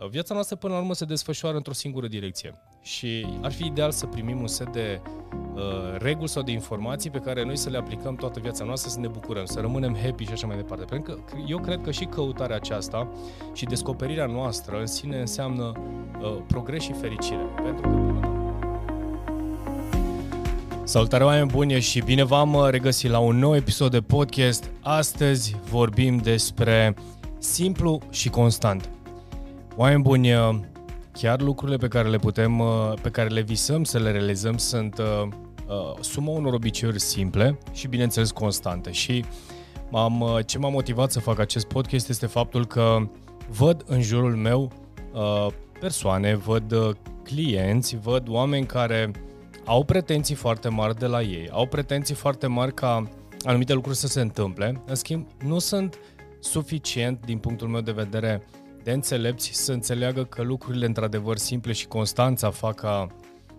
Uh, viața noastră până la urmă se desfășoară într-o singură direcție și ar fi ideal să primim un set de uh, reguli sau de informații pe care noi să le aplicăm toată viața noastră, să ne bucurăm, să rămânem happy și așa mai departe. Pentru că eu cred că și căutarea aceasta și descoperirea noastră în sine înseamnă uh, progres și fericire. Pentru că Salutare oameni buni și bine v-am uh, regăsit la un nou episod de podcast. Astăzi vorbim despre simplu și constant. Oameni buni, uh, chiar lucrurile pe care le putem, uh, pe care le visăm să le realizăm sunt uh, suma unor obiceiuri simple și bineînțeles constante. Și m-am, ce m-a motivat să fac acest podcast este faptul că văd în jurul meu persoane, văd clienți, văd oameni care au pretenții foarte mari de la ei, au pretenții foarte mari ca anumite lucruri să se întâmple, în schimb nu sunt suficient din punctul meu de vedere uh, de înțelepți să înțeleagă că lucrurile într-adevăr simple și constanța fac ca,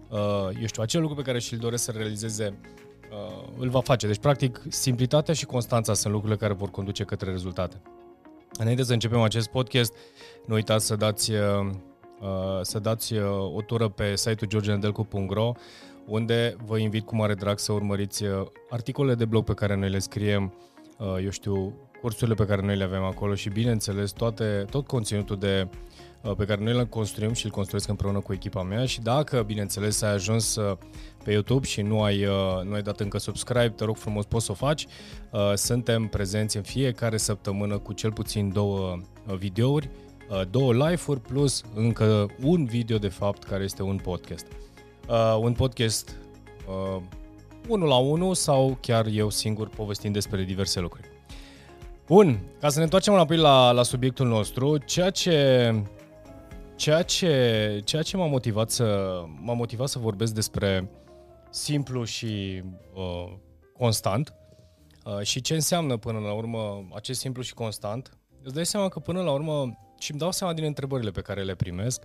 uh, eu știu, acel lucru pe care și-l doresc să realizeze, uh, îl va face. Deci, practic, simplitatea și constanța sunt lucrurile care vor conduce către rezultate. Înainte să începem acest podcast, nu uitați să dați, uh, uh să dați uh, o tură pe site-ul georgenedelcu.ro unde vă invit cu mare drag să urmăriți uh, articolele de blog pe care noi le scriem, eu știu, cursurile pe care noi le avem acolo și, bineînțeles, toate, tot conținutul de, uh, pe care noi îl construim și îl construiesc împreună cu echipa mea și dacă, bineînțeles, ai ajuns uh, pe YouTube și nu ai, uh, nu ai dat încă subscribe, te rog frumos, poți să o faci. Suntem prezenți în fiecare săptămână cu cel puțin două videouri, două live-uri plus încă un video de fapt care este un podcast. Un podcast unul la unul sau chiar eu singur povestind despre diverse lucruri. Bun, ca să ne întoarcem înapoi la, la subiectul nostru, ceea ce, ceea ce, ceea ce m-a motivat să, m-a motivat să vorbesc despre simplu și uh, constant uh, și ce înseamnă până la urmă acest simplu și constant, îți dai seama că până la urmă și îmi dau seama din întrebările pe care le primesc.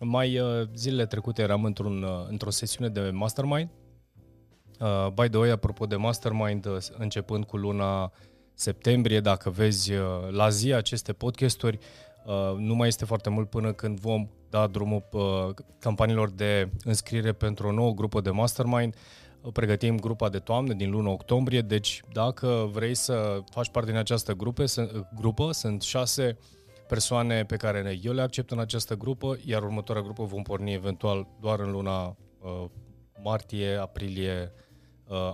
Mai uh, zilele trecute eram într-un, uh, într-o sesiune de mastermind. Uh, by the way, apropo de mastermind, uh, începând cu luna septembrie, dacă vezi uh, la zi aceste podcasturi, uh, nu mai este foarte mult până când vom da drumul uh, campaniilor de înscriere pentru o nouă grupă de mastermind. Pregătim grupa de toamnă din luna octombrie, deci dacă vrei să faci parte din această grupă, grupă sunt șase persoane pe care eu le accept în această grupă, iar următoarea grupă vom porni eventual doar în luna martie, aprilie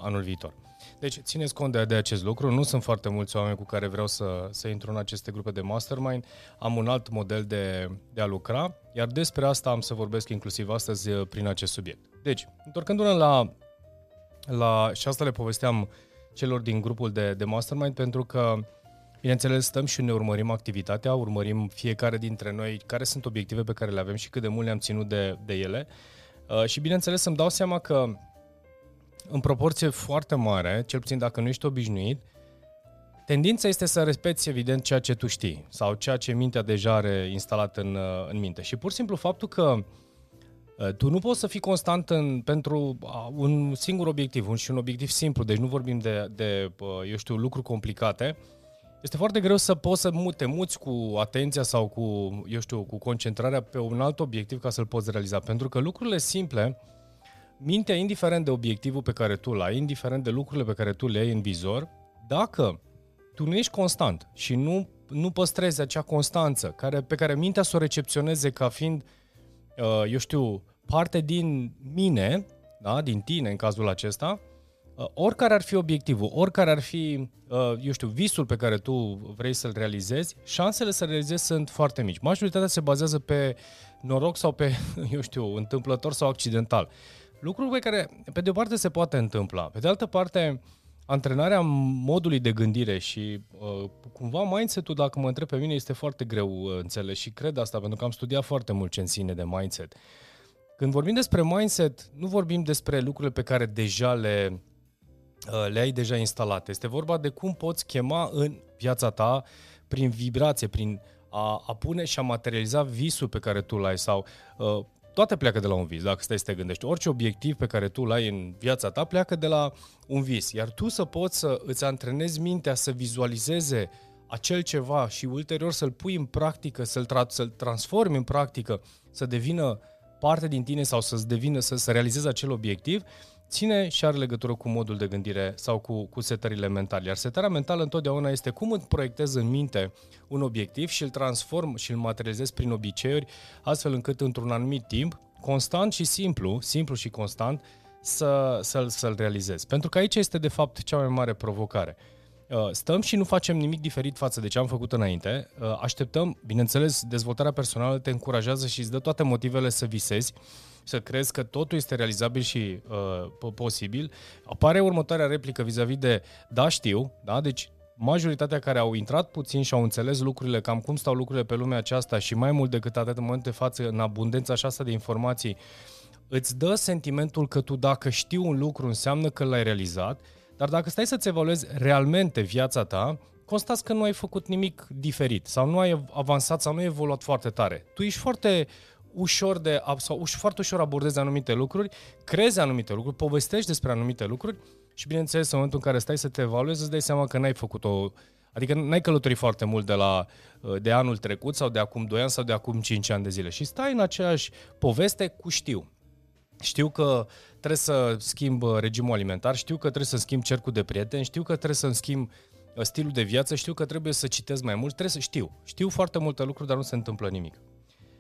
anul viitor. Deci țineți cont de, de acest lucru. Nu sunt foarte mulți oameni cu care vreau să, să intru în aceste grupe de mastermind. Am un alt model de, de a lucra, iar despre asta am să vorbesc inclusiv astăzi uh, prin acest subiect. Deci, întorcându-ne la, la și asta le povesteam celor din grupul de, de mastermind, pentru că Bineînțeles, stăm și ne urmărim activitatea, urmărim fiecare dintre noi care sunt obiective pe care le avem și cât de mult le-am ținut de, de ele. Uh, și bineînțeles, îmi dau seama că în proporție foarte mare, cel puțin dacă nu ești obișnuit, tendința este să respecti evident ceea ce tu știi sau ceea ce mintea deja are instalat în, uh, în minte. Și pur și simplu faptul că uh, tu nu poți să fii constant în, pentru uh, un singur obiectiv, un și un obiectiv simplu, deci nu vorbim de, de eu știu, lucruri complicate, este foarte greu să poți să te muți cu atenția sau cu, eu știu, cu concentrarea pe un alt obiectiv ca să-l poți realiza. Pentru că lucrurile simple, mintea, indiferent de obiectivul pe care tu l-ai, indiferent de lucrurile pe care tu le ai în vizor, dacă tu nu ești constant și nu, nu păstrezi acea constanță care, pe care mintea să o recepționeze ca fiind, uh, eu știu, parte din mine, da, din tine în cazul acesta, uh, oricare ar fi obiectivul, oricare ar fi, uh, eu știu, visul pe care tu vrei să-l realizezi, șansele să realizezi sunt foarte mici. Majoritatea se bazează pe noroc sau pe, eu știu, întâmplător sau accidental. Lucruri pe care, pe de o parte, se poate întâmpla. Pe de altă parte, antrenarea modului de gândire și uh, cumva mindset-ul, dacă mă întreb pe mine, este foarte greu uh, înțeles și cred asta pentru că am studiat foarte mult ce înține de mindset. Când vorbim despre mindset, nu vorbim despre lucrurile pe care deja le, uh, le ai deja instalate. Este vorba de cum poți chema în viața ta prin vibrație, prin a, a pune și a materializa visul pe care tu l-ai sau uh, toate pleacă de la un vis, dacă stai să te gândești. Orice obiectiv pe care tu l-ai în viața ta pleacă de la un vis. Iar tu să poți să îți antrenezi mintea să vizualizeze acel ceva și ulterior să-l pui în practică, să-l, tra- să-l transformi în practică, să devină parte din tine sau să devină, să, să realizezi acel obiectiv, ține și are legătură cu modul de gândire sau cu, cu setările mentale. Iar setarea mentală întotdeauna este cum îți proiectez în minte un obiectiv și îl transform și îl materializez prin obiceiuri, astfel încât într-un anumit timp, constant și simplu, simplu și constant, să, să-l, să-l realizez. Pentru că aici este de fapt cea mai mare provocare. Uh, stăm și nu facem nimic diferit față de ce am făcut înainte. Uh, așteptăm, bineînțeles, dezvoltarea personală te încurajează și îți dă toate motivele să visezi, să crezi că totul este realizabil și uh, posibil. Apare următoarea replică vis-a-vis de da, știu, da, deci majoritatea care au intrat puțin și au înțeles lucrurile, cam cum stau lucrurile pe lumea aceasta și mai mult decât atât în momentul de față, în abundența așa de informații, îți dă sentimentul că tu dacă știi un lucru înseamnă că l-ai realizat, dar dacă stai să-ți evaluezi realmente viața ta, constați că nu ai făcut nimic diferit sau nu ai avansat sau nu ai evoluat foarte tare. Tu ești foarte ușor de, sau foarte ușor abordezi anumite lucruri, crezi anumite lucruri, povestești despre anumite lucruri și bineînțeles în momentul în care stai să te evaluezi îți dai seama că n-ai făcut o Adică n-ai călătorit foarte mult de la de anul trecut sau de acum 2 ani sau de acum 5 ani de zile și stai în aceeași poveste cu știu. Știu că trebuie să schimb uh, regimul alimentar, știu că trebuie să schimb cercul de prieteni, știu că trebuie să schimb uh, stilul de viață, știu că trebuie să citesc mai mult, trebuie să știu. Știu foarte multe lucruri, dar nu se întâmplă nimic.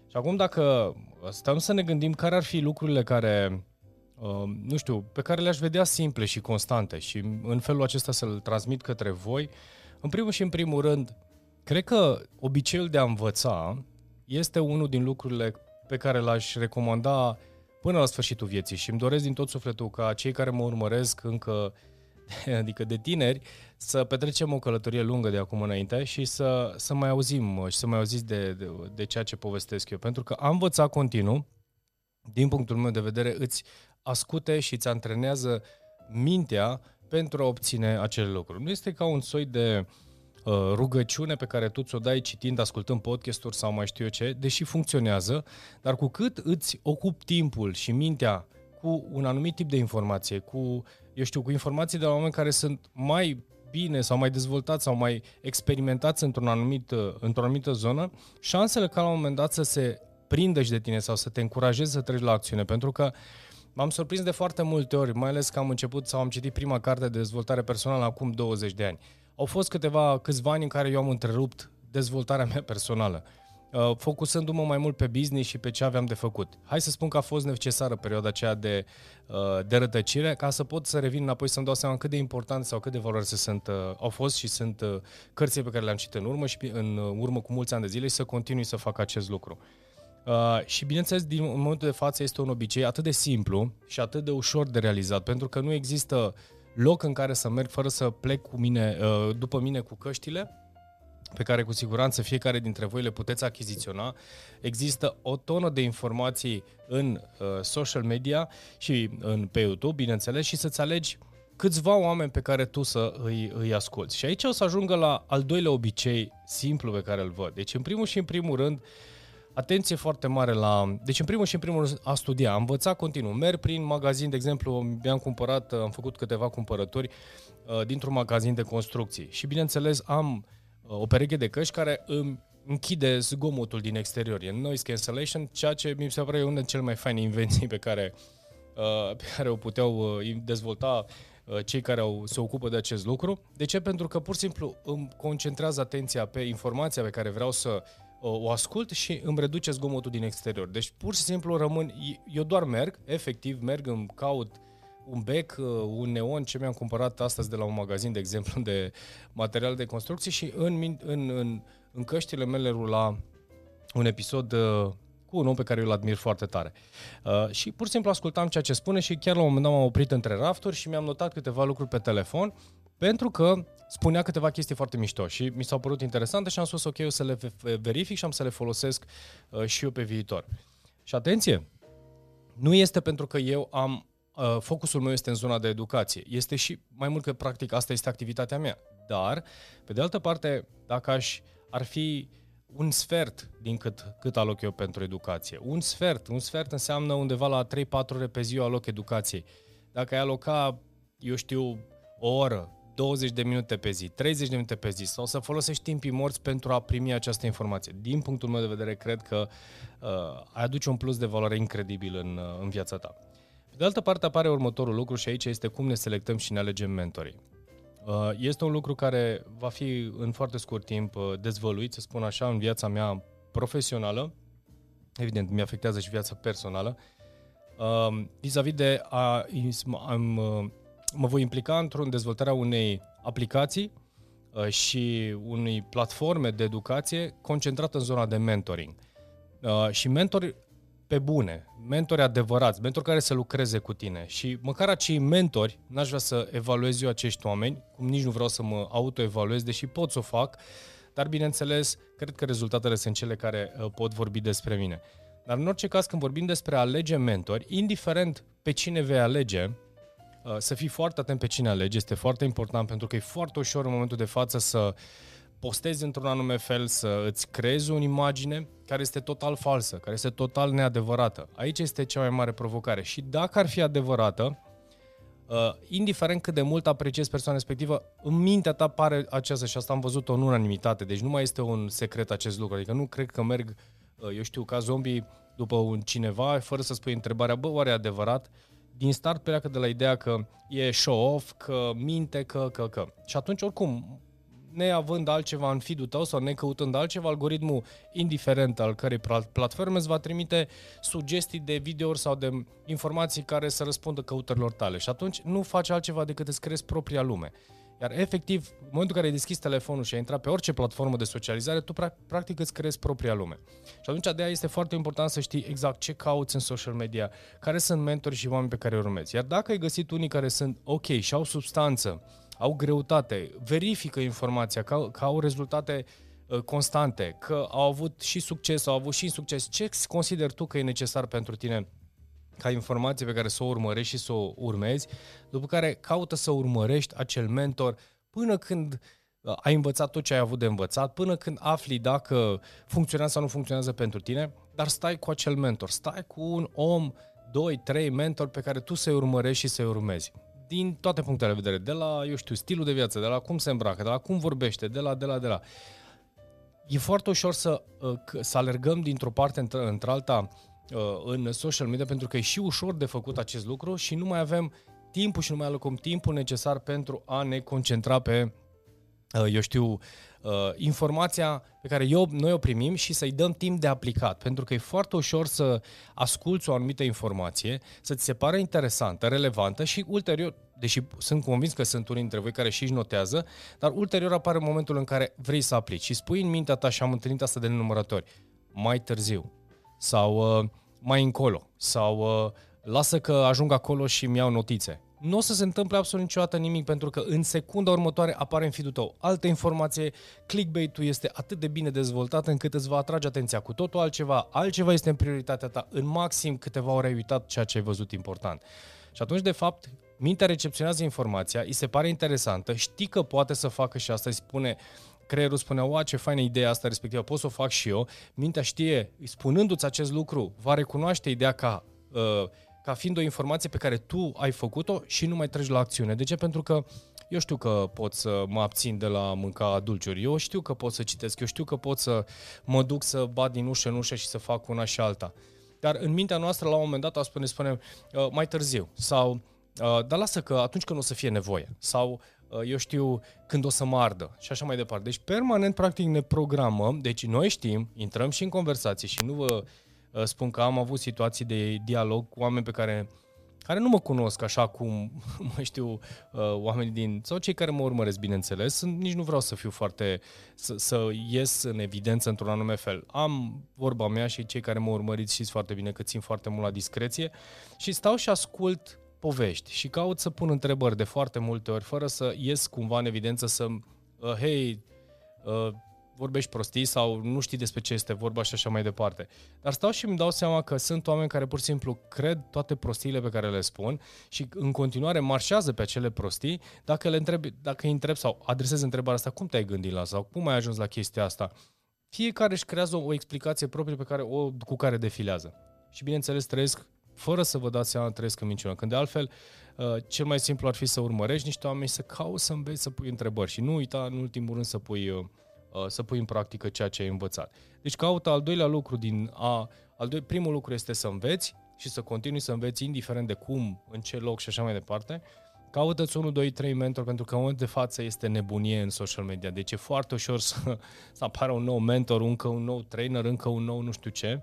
Și acum dacă stăm să ne gândim care ar fi lucrurile care, uh, nu știu, pe care le-aș vedea simple și constante și în felul acesta să-l transmit către voi, în primul și în primul rând, cred că obiceiul de a învăța este unul din lucrurile pe care l-aș recomanda până la sfârșitul vieții și îmi doresc din tot sufletul ca cei care mă urmăresc încă, adică de tineri, să petrecem o călătorie lungă de acum înainte și să, să mai auzim și să mai auziți de, de, de ceea ce povestesc eu. Pentru că am învățat continuu, din punctul meu de vedere, îți ascute și îți antrenează mintea pentru a obține acele lucruri. Nu este ca un soi de uh, Uh, rugăciune pe care tu ți-o dai citind, ascultând podcasturi sau mai știu eu ce, deși funcționează, dar cu cât îți ocupi timpul și mintea cu un anumit tip de informație, cu, eu știu, cu informații de la oameni care sunt mai bine sau mai dezvoltați sau mai experimentați într-un anumit, uh, într-o anumită zonă, șansele ca la un moment dat să se prindă și de tine sau să te încurajeze să treci la acțiune, pentru că M-am surprins de foarte multe ori, mai ales că am început sau am citit prima carte de dezvoltare personală acum 20 de ani. Au fost câteva, câțiva ani în care eu am întrerupt dezvoltarea mea personală, uh, focusându-mă mai mult pe business și pe ce aveam de făcut. Hai să spun că a fost necesară perioada aceea de, uh, de rătăcire ca să pot să revin înapoi să-mi dau seama cât de important sau cât de valoroase sunt, uh, au fost și sunt cărțile pe care le-am citit în urmă și în urmă cu mulți ani de zile și să continui să fac acest lucru. Uh, și bineînțeles, din momentul de față este un obicei atât de simplu și atât de ușor de realizat, pentru că nu există loc în care să merg fără să plec cu mine, uh, după mine cu căștile, pe care cu siguranță fiecare dintre voi le puteți achiziționa. Există o tonă de informații în uh, social media și în, pe YouTube, bineînțeles, și să-ți alegi câțiva oameni pe care tu să îi, îi asculți. Și aici o să ajungă la al doilea obicei simplu pe care îl văd. Deci, în primul și în primul rând, uh, atenție foarte mare la... Deci, în primul și în primul rând, a studia, a învăța continuu. Merg prin magazin, de exemplu, mi-am cumpărat, am făcut câteva cumpărături uh, dintr-un magazin de construcții. Și, bineînțeles, am uh, o pereche de căști care îmi închide zgomotul din exterior. E noise cancellation, ceea ce mi se pare una dintre cele mai faine invenții pe care, uh, pe care o puteau uh, dezvolta uh, cei care au, se ocupă de acest lucru. De ce? Pentru că pur și simplu îmi concentrează atenția pe informația pe care vreau să o ascult și îmi reduce zgomotul din exterior. Deci pur și simplu rămân, eu doar merg, efectiv merg, îmi caut un bec, uh, un neon, ce mi-am cumpărat astăzi de la un magazin, de exemplu, de material de construcție și în, în, în, în căștile mele rula un episod uh, cu un om pe care eu îl admir foarte tare. Uh, și pur și simplu ascultam ceea ce spune și chiar la un moment dat m-am oprit între rafturi și mi-am notat câteva lucruri pe telefon pentru că spunea câteva chestii foarte mișto și mi s-au părut interesante și am spus ok, eu să le verific și am să le folosesc uh, și eu pe viitor. Și atenție, nu este pentru că eu am, uh, focusul meu este în zona de educație. Este și, mai mult că practic asta este activitatea mea. Dar, pe de altă parte, dacă aș, ar fi un sfert din cât, cât aloc eu pentru educație. Un sfert. Un sfert înseamnă undeva la 3-4 ore pe zi aloc educației. Dacă ai aloca, eu știu, o oră 20 de minute pe zi, 30 de minute pe zi sau să folosești timpii morți pentru a primi această informație. Din punctul meu de vedere, cred că uh, aduce un plus de valoare incredibil în, uh, în viața ta. Pe de altă parte apare următorul lucru și aici este cum ne selectăm și ne alegem mentorii. Uh, este un lucru care va fi în foarte scurt timp uh, dezvăluit, să spun așa, în viața mea profesională. Evident, mi afectează și viața personală. Uh, vis-a-vis de a, am, mă voi implica într-o dezvoltarea unei aplicații și unei platforme de educație concentrată în zona de mentoring. Și mentori pe bune, mentori adevărați, mentori care să lucreze cu tine și măcar acei mentori, n-aș vrea să evaluez eu acești oameni, cum nici nu vreau să mă autoevaluez, deși pot să o fac, dar bineînțeles, cred că rezultatele sunt cele care uh, pot vorbi despre mine. Dar în orice caz, când vorbim despre a alege mentori, indiferent pe cine vei alege, uh, să fii foarte atent pe cine alegi, este foarte important pentru că e foarte ușor în momentul de față să postezi într-un anume fel, să îți creezi o imagine care este total falsă, care este total neadevărată. Aici este cea mai mare provocare. Și dacă ar fi adevărată, uh, indiferent cât de mult apreciezi persoana respectivă, în mintea ta pare aceasta și asta am văzut-o în unanimitate, deci nu mai este un secret acest lucru. Adică nu cred că merg, uh, eu știu, ca zombie după un cineva, fără să spui întrebarea, bă, oare e adevărat? Din start pleacă de la ideea că e show-off, că minte, că, că, că. Și atunci, oricum, neavând altceva în feed tău sau necăutând altceva, algoritmul indiferent al cărei platforme îți va trimite sugestii de videouri sau de informații care să răspundă căutărilor tale. Și atunci nu faci altceva decât îți creezi propria lume. Iar efectiv, în momentul în care ai deschis telefonul și ai intrat pe orice platformă de socializare, tu practic îți creezi propria lume. Și atunci de aia este foarte important să știi exact ce cauți în social media, care sunt mentori și oameni pe care îi urmezi. Iar dacă ai găsit unii care sunt ok și au substanță, au greutate, verifică informația, că, că au rezultate uh, constante, că au avut și succes, au avut și succes. Ce consider tu că e necesar pentru tine ca informație pe care să o urmărești și să o urmezi, după care caută să urmărești acel mentor până când uh, ai învățat tot ce ai avut de învățat, până când afli dacă funcționează sau nu funcționează pentru tine, dar stai cu acel mentor, stai cu un om, doi, trei mentori pe care tu să-i urmărești și să-i urmezi din toate punctele de vedere, de la, eu știu, stilul de viață, de la cum se îmbracă, de la cum vorbește, de la, de la, de la. E foarte ușor să, uh, să alergăm dintr-o parte într-alta uh, în social media pentru că e și ușor de făcut acest lucru și nu mai avem timpul și nu mai alocăm timpul necesar pentru a ne concentra pe, uh, eu știu, uh, informația pe care eu, noi o primim și să-i dăm timp de aplicat. Pentru că e foarte ușor să asculți o anumită informație, să ți se pare interesantă, relevantă și ulterior, deși sunt convins că sunt unii dintre voi care și-și notează, dar ulterior apare momentul în care vrei să aplici și spui în mintea ta și am întâlnit asta de nenumărători, mai târziu sau uh, mai încolo sau uh, lasă că ajung acolo și mi iau notițe nu o să se întâmple absolut niciodată nimic pentru că în secunda următoare apare în feed tău altă informație, clickbait-ul este atât de bine dezvoltat încât îți va atrage atenția cu totul altceva, altceva este în prioritatea ta, în maxim câteva ore ai uitat ceea ce ai văzut important. Și atunci, de fapt, mintea recepționează informația, îi se pare interesantă, știi că poate să facă și asta, îi spune, creierul spune, oa, ce faină ideea asta respectivă, pot să o fac și eu, mintea știe, spunându-ți acest lucru, va recunoaște ideea ca uh, ca fiind o informație pe care tu ai făcut-o și nu mai treci la acțiune. De ce? Pentru că eu știu că pot să mă abțin de la mânca dulciuri, eu știu că pot să citesc, eu știu că pot să mă duc să bat din ușă în ușă și să fac una și alta. Dar în mintea noastră, la un moment dat, spune, spune uh, mai târziu sau uh, dar lasă că atunci când o să fie nevoie sau uh, eu știu când o să mă ardă și așa mai departe. Deci permanent, practic, ne programăm, deci noi știm, intrăm și în conversații și nu vă Uh, spun că am avut situații de dialog cu oameni pe care care nu mă cunosc așa cum mă știu uh, oamenii din, sau cei care mă urmăresc, bineînțeles, nici nu vreau să fiu foarte, să, să ies în evidență într-un anume fel. Am vorba mea și cei care mă urmăriți știți foarte bine că țin foarte mult la discreție și stau și ascult povești și caut să pun întrebări de foarte multe ori, fără să ies cumva în evidență să, uh, hei, uh, vorbești prostii sau nu știi despre ce este vorba și așa mai departe. Dar stau și îmi dau seama că sunt oameni care pur și simplu cred toate prostiile pe care le spun și în continuare marșează pe acele prostii dacă, le întreb, dacă îi întreb sau adresez întrebarea asta, cum te-ai gândit la sau cum ai ajuns la chestia asta? Fiecare își creează o, o explicație proprie pe care, o, cu care defilează. Și bineînțeles trăiesc fără să vă dați seama trăiesc în minciună. Când de altfel, uh, cel mai simplu ar fi să urmărești niște oameni, să cauți să înveți să pui întrebări și nu uita în ultimul rând să pui, uh, să pui în practică ceea ce ai învățat. Deci caută al doilea lucru din a, al doi, primul lucru este să înveți și să continui să înveți indiferent de cum, în ce loc și așa mai departe. Caută-ți 1, 2, 3 mentor pentru că în momentul de față este nebunie în social media. Deci e foarte ușor să, să apară un nou mentor, încă un nou trainer, încă un nou nu știu ce.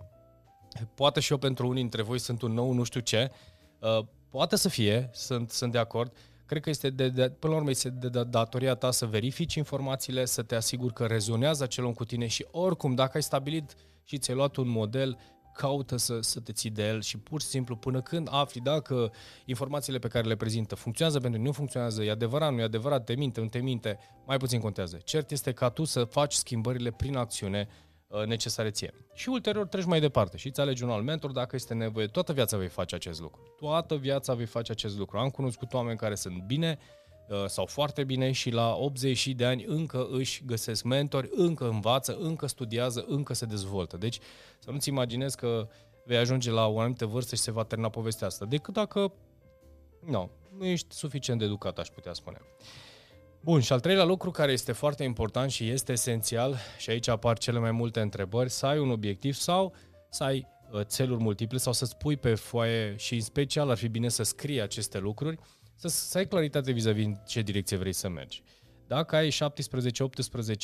Poate și eu pentru unii dintre voi sunt un nou nu știu ce. Uh, poate să fie, sunt, sunt de acord. Cred că este de, de, până la urmă este de, de datoria ta să verifici informațiile, să te asiguri că rezonează acel om cu tine și oricum dacă ai stabilit și ți-ai luat un model, caută să, să te ții de el și pur și simplu până când afli dacă informațiile pe care le prezintă funcționează pentru nu funcționează, e adevărat, nu e adevărat, te minte, nu te minte, mai puțin contează. Cert este ca tu să faci schimbările prin acțiune uh, necesare ție. Și ulterior treci mai departe și îți alegi un alt mentor dacă este nevoie. Toată viața vei face acest lucru. Toată viața vei face acest lucru. Am cunoscut oameni care sunt bine, Uh, sau foarte bine și la 80 de ani încă își găsesc mentori, încă învață, încă studiază, încă se dezvoltă. Deci să nu-ți imaginezi că vei ajunge la o anumită vârstă și se va termina povestea asta, decât dacă no, nu ești suficient de educat, aș putea spune. Bun, și al treilea lucru care este foarte important și este esențial, și aici apar cele mai multe întrebări, să ai un obiectiv sau să ai uh, țeluri multiple sau să-ți pui pe foaie și în special ar fi bine să scrii aceste lucruri, să, să ai claritate vis-a-vis în ce direcție vrei să mergi. Dacă ai 17-18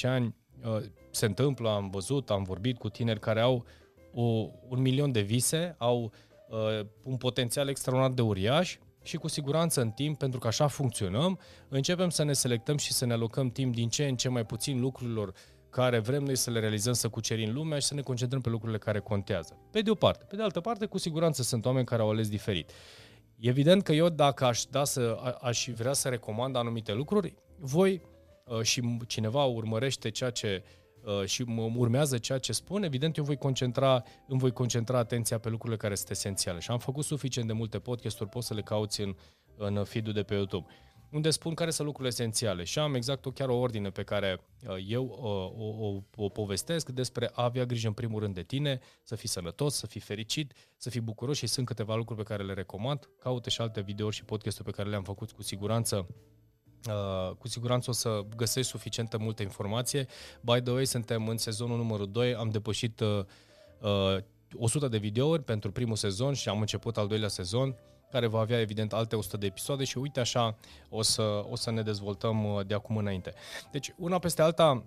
ani, uh, se întâmplă, am văzut, am vorbit cu tineri care au o, un milion de vise, au uh, un potențial extraordinar de uriaș și cu siguranță în timp, pentru că așa funcționăm, începem să ne selectăm și să ne alocăm timp din ce în ce mai puțin lucrurilor care vrem noi să le realizăm, să cucerim lumea și să ne concentrăm pe lucrurile care contează. Pe de o parte. Pe de altă parte, cu siguranță sunt oameni care au ales diferit. Evident că eu dacă aș, da să, aș vrea să recomand anumite lucruri, voi uh, și cineva urmărește ceea ce uh, și mă urmează ceea ce spun, evident eu voi concentra, îmi voi concentra atenția pe lucrurile care sunt esențiale. Și am făcut suficient de multe podcasturi, poți să le cauți în, în feed-ul de pe YouTube unde spun care sunt lucrurile esențiale și am exact o, chiar o ordine pe care uh, eu uh, o, o, o povestesc despre a avea grijă în primul rând de tine, să fii sănătos, să fii fericit, să fii bucuros și sunt câteva lucruri pe care le recomand. Caută și alte videouri și podcasturi pe care le-am făcut cu siguranță Uh, cu siguranță o să găsești suficientă multă informație. By the way, suntem în sezonul numărul 2, am depășit uh, uh, 100 de videouri pentru primul sezon și am început al doilea sezon care va avea evident alte 100 de episoade și uite așa o să, o să ne dezvoltăm uh, de acum înainte. Deci una peste alta,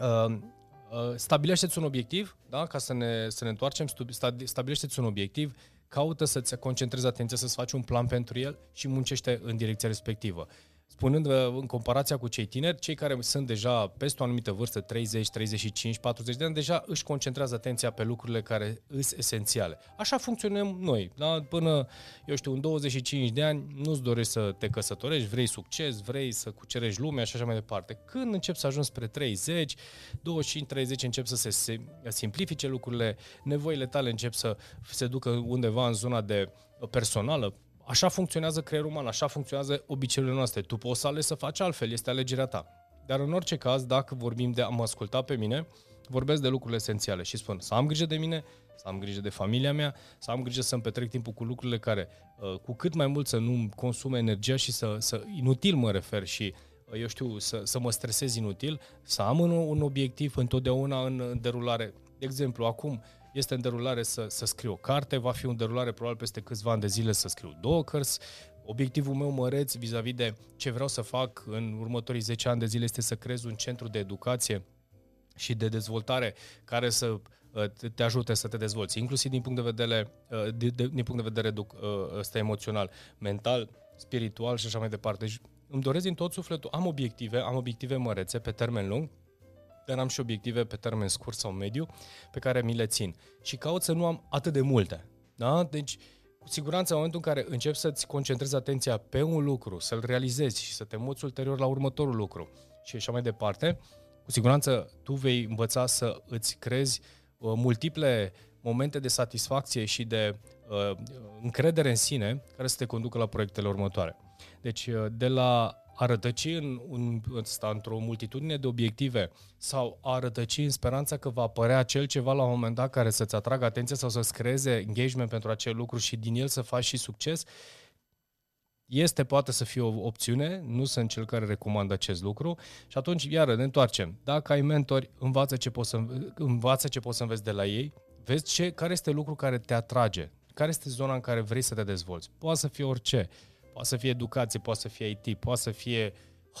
uh, uh, stabilește-ți un obiectiv, da? ca să ne, să ne întoarcem, stabilește-ți un obiectiv, caută să-ți concentrezi atenția, să-ți faci un plan pentru el și muncește în direcția respectivă spunând în comparația cu cei tineri, cei care sunt deja peste o anumită vârstă, 30, 35, 40 de ani, deja își concentrează atenția pe lucrurile care sunt esențiale. Așa funcționăm noi. Da? Până, eu știu, în 25 de ani nu-ți dorești să te căsătorești, vrei succes, vrei să cucerești lumea și așa mai departe. Când începi să ajungi spre 30, 25-30 încep să se simplifice lucrurile, nevoile tale încep să se ducă undeva în zona de personală, Așa funcționează creierul uman, așa funcționează obiceiurile noastre. Tu poți să alegi să faci altfel, este alegerea ta. Dar în orice caz, dacă vorbim de a mă asculta pe mine, vorbesc de lucrurile esențiale și spun să am grijă de mine, să am grijă de familia mea, să am grijă să-mi petrec timpul cu lucrurile care, uh, cu cât mai mult să nu consume energia și să, să inutil mă refer și uh, eu știu, să, să mă stresez inutil, să am un, un obiectiv întotdeauna în, în derulare. De exemplu, acum este în derulare să, să scriu o carte, va fi în derulare probabil peste câțiva ani de zile să scriu două cărți. Obiectivul meu măreț vis-a-vis de ce vreau să fac în următorii 10 ani de zile este să creez un centru de educație și de dezvoltare care să uh, te ajute să te dezvolți, inclusiv din punct de vedere, uh, din punct de vedere uh, ăsta emoțional, mental, spiritual și așa mai departe. Deci îmi doresc din tot sufletul, am obiective, am obiective mărețe pe termen lung, dar am și obiective pe termen scurt sau mediu pe care mi le țin. Și caut să nu am atât de multe. Da? Deci, cu siguranță, în momentul în care începi să-ți concentrezi atenția pe un lucru, să-l realizezi și să te muți ulterior la următorul lucru și așa mai departe, cu siguranță tu vei învăța să îți crezi uh, multiple momente de satisfacție și de uh, încredere în sine care să te conducă la proiectele următoare. Deci, uh, de la a rătăci în, în, ăsta, într-o multitudine de obiective? Sau a rătăci în speranța că va apărea acel ceva la un moment dat care să-ți atragă atenția sau să-ți creeze engagement pentru acel lucru și din el să faci și succes, este, poate să fie o opțiune, nu sunt cel care recomandă acest lucru. Și atunci, iară, ne întoarcem. Dacă ai mentori, învață ce poți să, învață ce poți să înveți de la ei, vezi ce, care este lucru care te atrage, care este zona în care vrei să te dezvolți. Poate să fie orice, poate să fie educație, poate să fie IT, poate să fie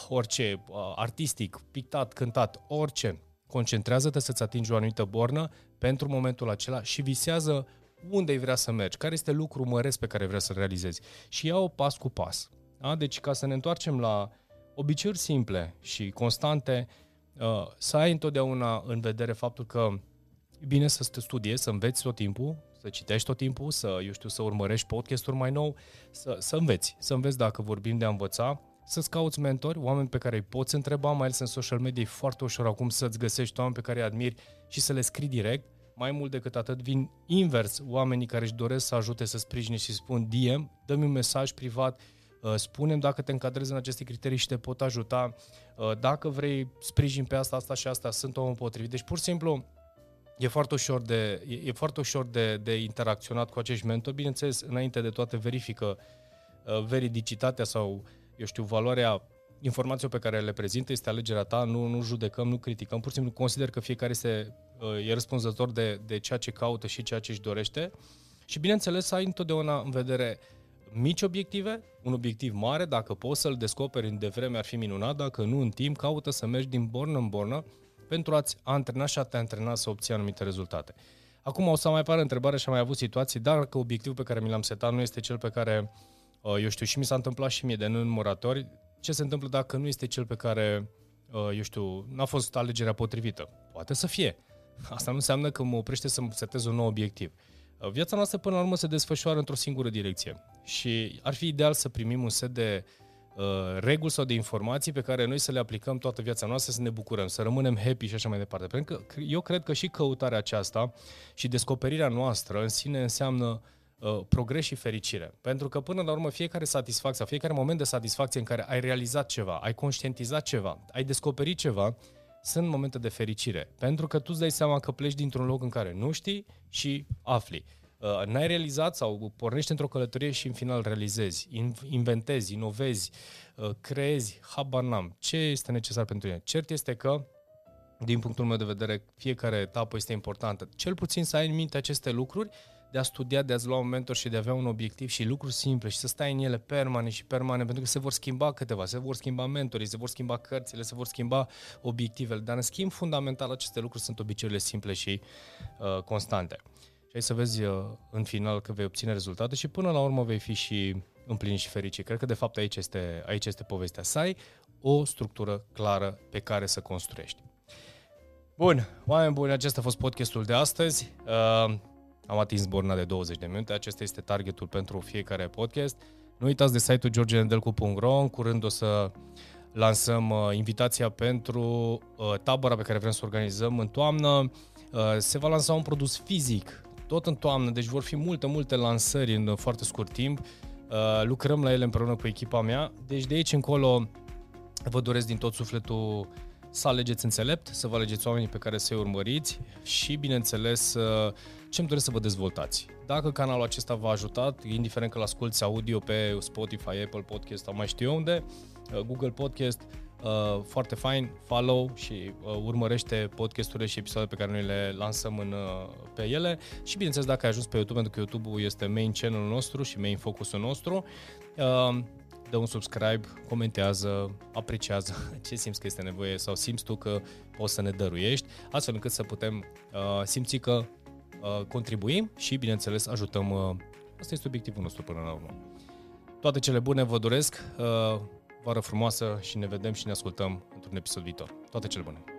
orice, artistic, pictat, cântat, orice. Concentrează-te să-ți atingi o anumită bornă pentru momentul acela și visează unde ai vrea să mergi, care este lucru măresc pe care vrea să-l realizezi și ia-o pas cu pas. Da? Deci ca să ne întoarcem la obiceiuri simple și constante, uh, să ai întotdeauna în vedere faptul că e bine să te studiezi, să înveți tot timpul, să citești tot timpul, să, eu știu, să urmărești podcasturi mai nou, să, să înveți, să înveți dacă vorbim de a învăța, să-ți cauți mentori, oameni pe care îi poți întreba, mai ales în social media e foarte ușor acum să-ți găsești oameni pe care îi admiri și să le scrii direct, mai mult decât atât, vin invers oamenii care își doresc să ajute, să sprijine și spun DM, dă-mi un mesaj privat, uh, spunem dacă te încadrezi în aceste criterii și te pot ajuta, uh, dacă vrei sprijin pe asta, asta și asta, sunt omul potrivit. Deci, pur și simplu, e foarte ușor de, e, e foarte ușor de, de interacționat cu acești mentori. Bineînțeles, înainte de toate, verifică uh, veridicitatea sau, eu știu, valoarea informației pe care le prezintă, este alegerea ta, nu, nu judecăm, nu criticăm, pur și simplu consider că fiecare este e răspunzător de, de ceea ce caută și ceea ce își dorește. Și bineînțeles să ai întotdeauna în vedere mici obiective, un obiectiv mare, dacă poți să-l descoperi în devreme ar fi minunat, dacă nu în timp, caută să mergi din bornă în bornă pentru a-ți antrena și a te antrena să obții anumite rezultate. Acum o să mai apară întrebarea și am mai avut situații, dacă obiectivul pe care mi l-am setat nu este cel pe care, uh, eu știu, și mi s-a întâmplat și mie de nenumăratori, ce se întâmplă dacă nu este cel pe care, uh, eu știu, n-a fost alegerea potrivită? Poate să fie. Asta nu înseamnă că mă oprește să-mi setez un nou obiectiv. Uh, viața noastră până la urmă se desfășoară într-o singură direcție și ar fi ideal să primim un set de uh, reguli sau de informații pe care noi să le aplicăm toată viața noastră, să ne bucurăm, să rămânem happy și așa mai departe. Pentru că eu cred că și căutarea aceasta și descoperirea noastră în sine înseamnă uh, progres și fericire. Pentru că până la urmă fiecare satisfacție, fiecare moment de satisfacție în care ai realizat ceva, ai conștientizat ceva, ai descoperit ceva, sunt momente de fericire. Pentru că tu îți dai seama că pleci dintr-un loc în care nu știi și afli. Uh, n-ai realizat sau pornești într-o călătorie și în final realizezi, inventezi, inovezi, uh, creezi, habar n-am. Ce este necesar pentru tine? Cert este că din punctul meu de vedere, fiecare etapă este importantă. Cel puțin să ai în minte aceste lucruri de a studia, de a-ți lua un mentor și de a avea un obiectiv și lucruri simple și să stai în ele permanent și permanent, pentru că se vor schimba câteva, se vor schimba mentorii, se vor schimba cărțile, se vor schimba obiectivele, dar în schimb fundamental aceste lucruri sunt obiceiurile simple și uh, constante. Și ai să vezi uh, în final că vei obține rezultate și până la urmă vei fi și împlinit și fericit. Cred că de fapt aici este, aici este povestea. Să ai o structură clară pe care să construiești. Bun, oameni buni, acesta a fost podcastul de astăzi. Uh, am atins borna de 20 de minute, acesta este targetul pentru fiecare podcast. Nu uitați de site-ul georgenedelcu.ro, în curând o să lansăm uh, invitația pentru uh, tabăra pe care vrem să o organizăm în toamnă. Uh, se va lansa un produs fizic, tot în toamnă, deci vor fi multe, multe lansări în foarte scurt timp. Uh, lucrăm la ele împreună cu echipa mea, deci de aici încolo vă doresc din tot sufletul să alegeți înțelept, să vă alegeți oamenii pe care să-i urmăriți și, bineînțeles, ce îmi doresc să vă dezvoltați. Dacă canalul acesta v-a ajutat, indiferent că l-asculti audio pe Spotify, Apple Podcast sau mai știu eu unde, uh, Google Podcast, uh, foarte fain, follow și uh, urmărește podcasturile și episoadele pe care noi le lansăm în, pe ele și bineînțeles dacă ai ajuns pe YouTube, pentru că YouTube-ul este main channel nostru și main focusul nostru, dă un subscribe, comentează, apreciază ce simți că este nevoie sau simți tu că poți să ne dăruiești, astfel încât să putem uh, simți că uh, contribuim și, bineînțeles, ajutăm. Uh, asta este obiectivul nostru până la urmă. Toate cele bune vă doresc, uh, vară frumoasă și ne vedem și ne ascultăm într-un episod viitor. Toate cele bune!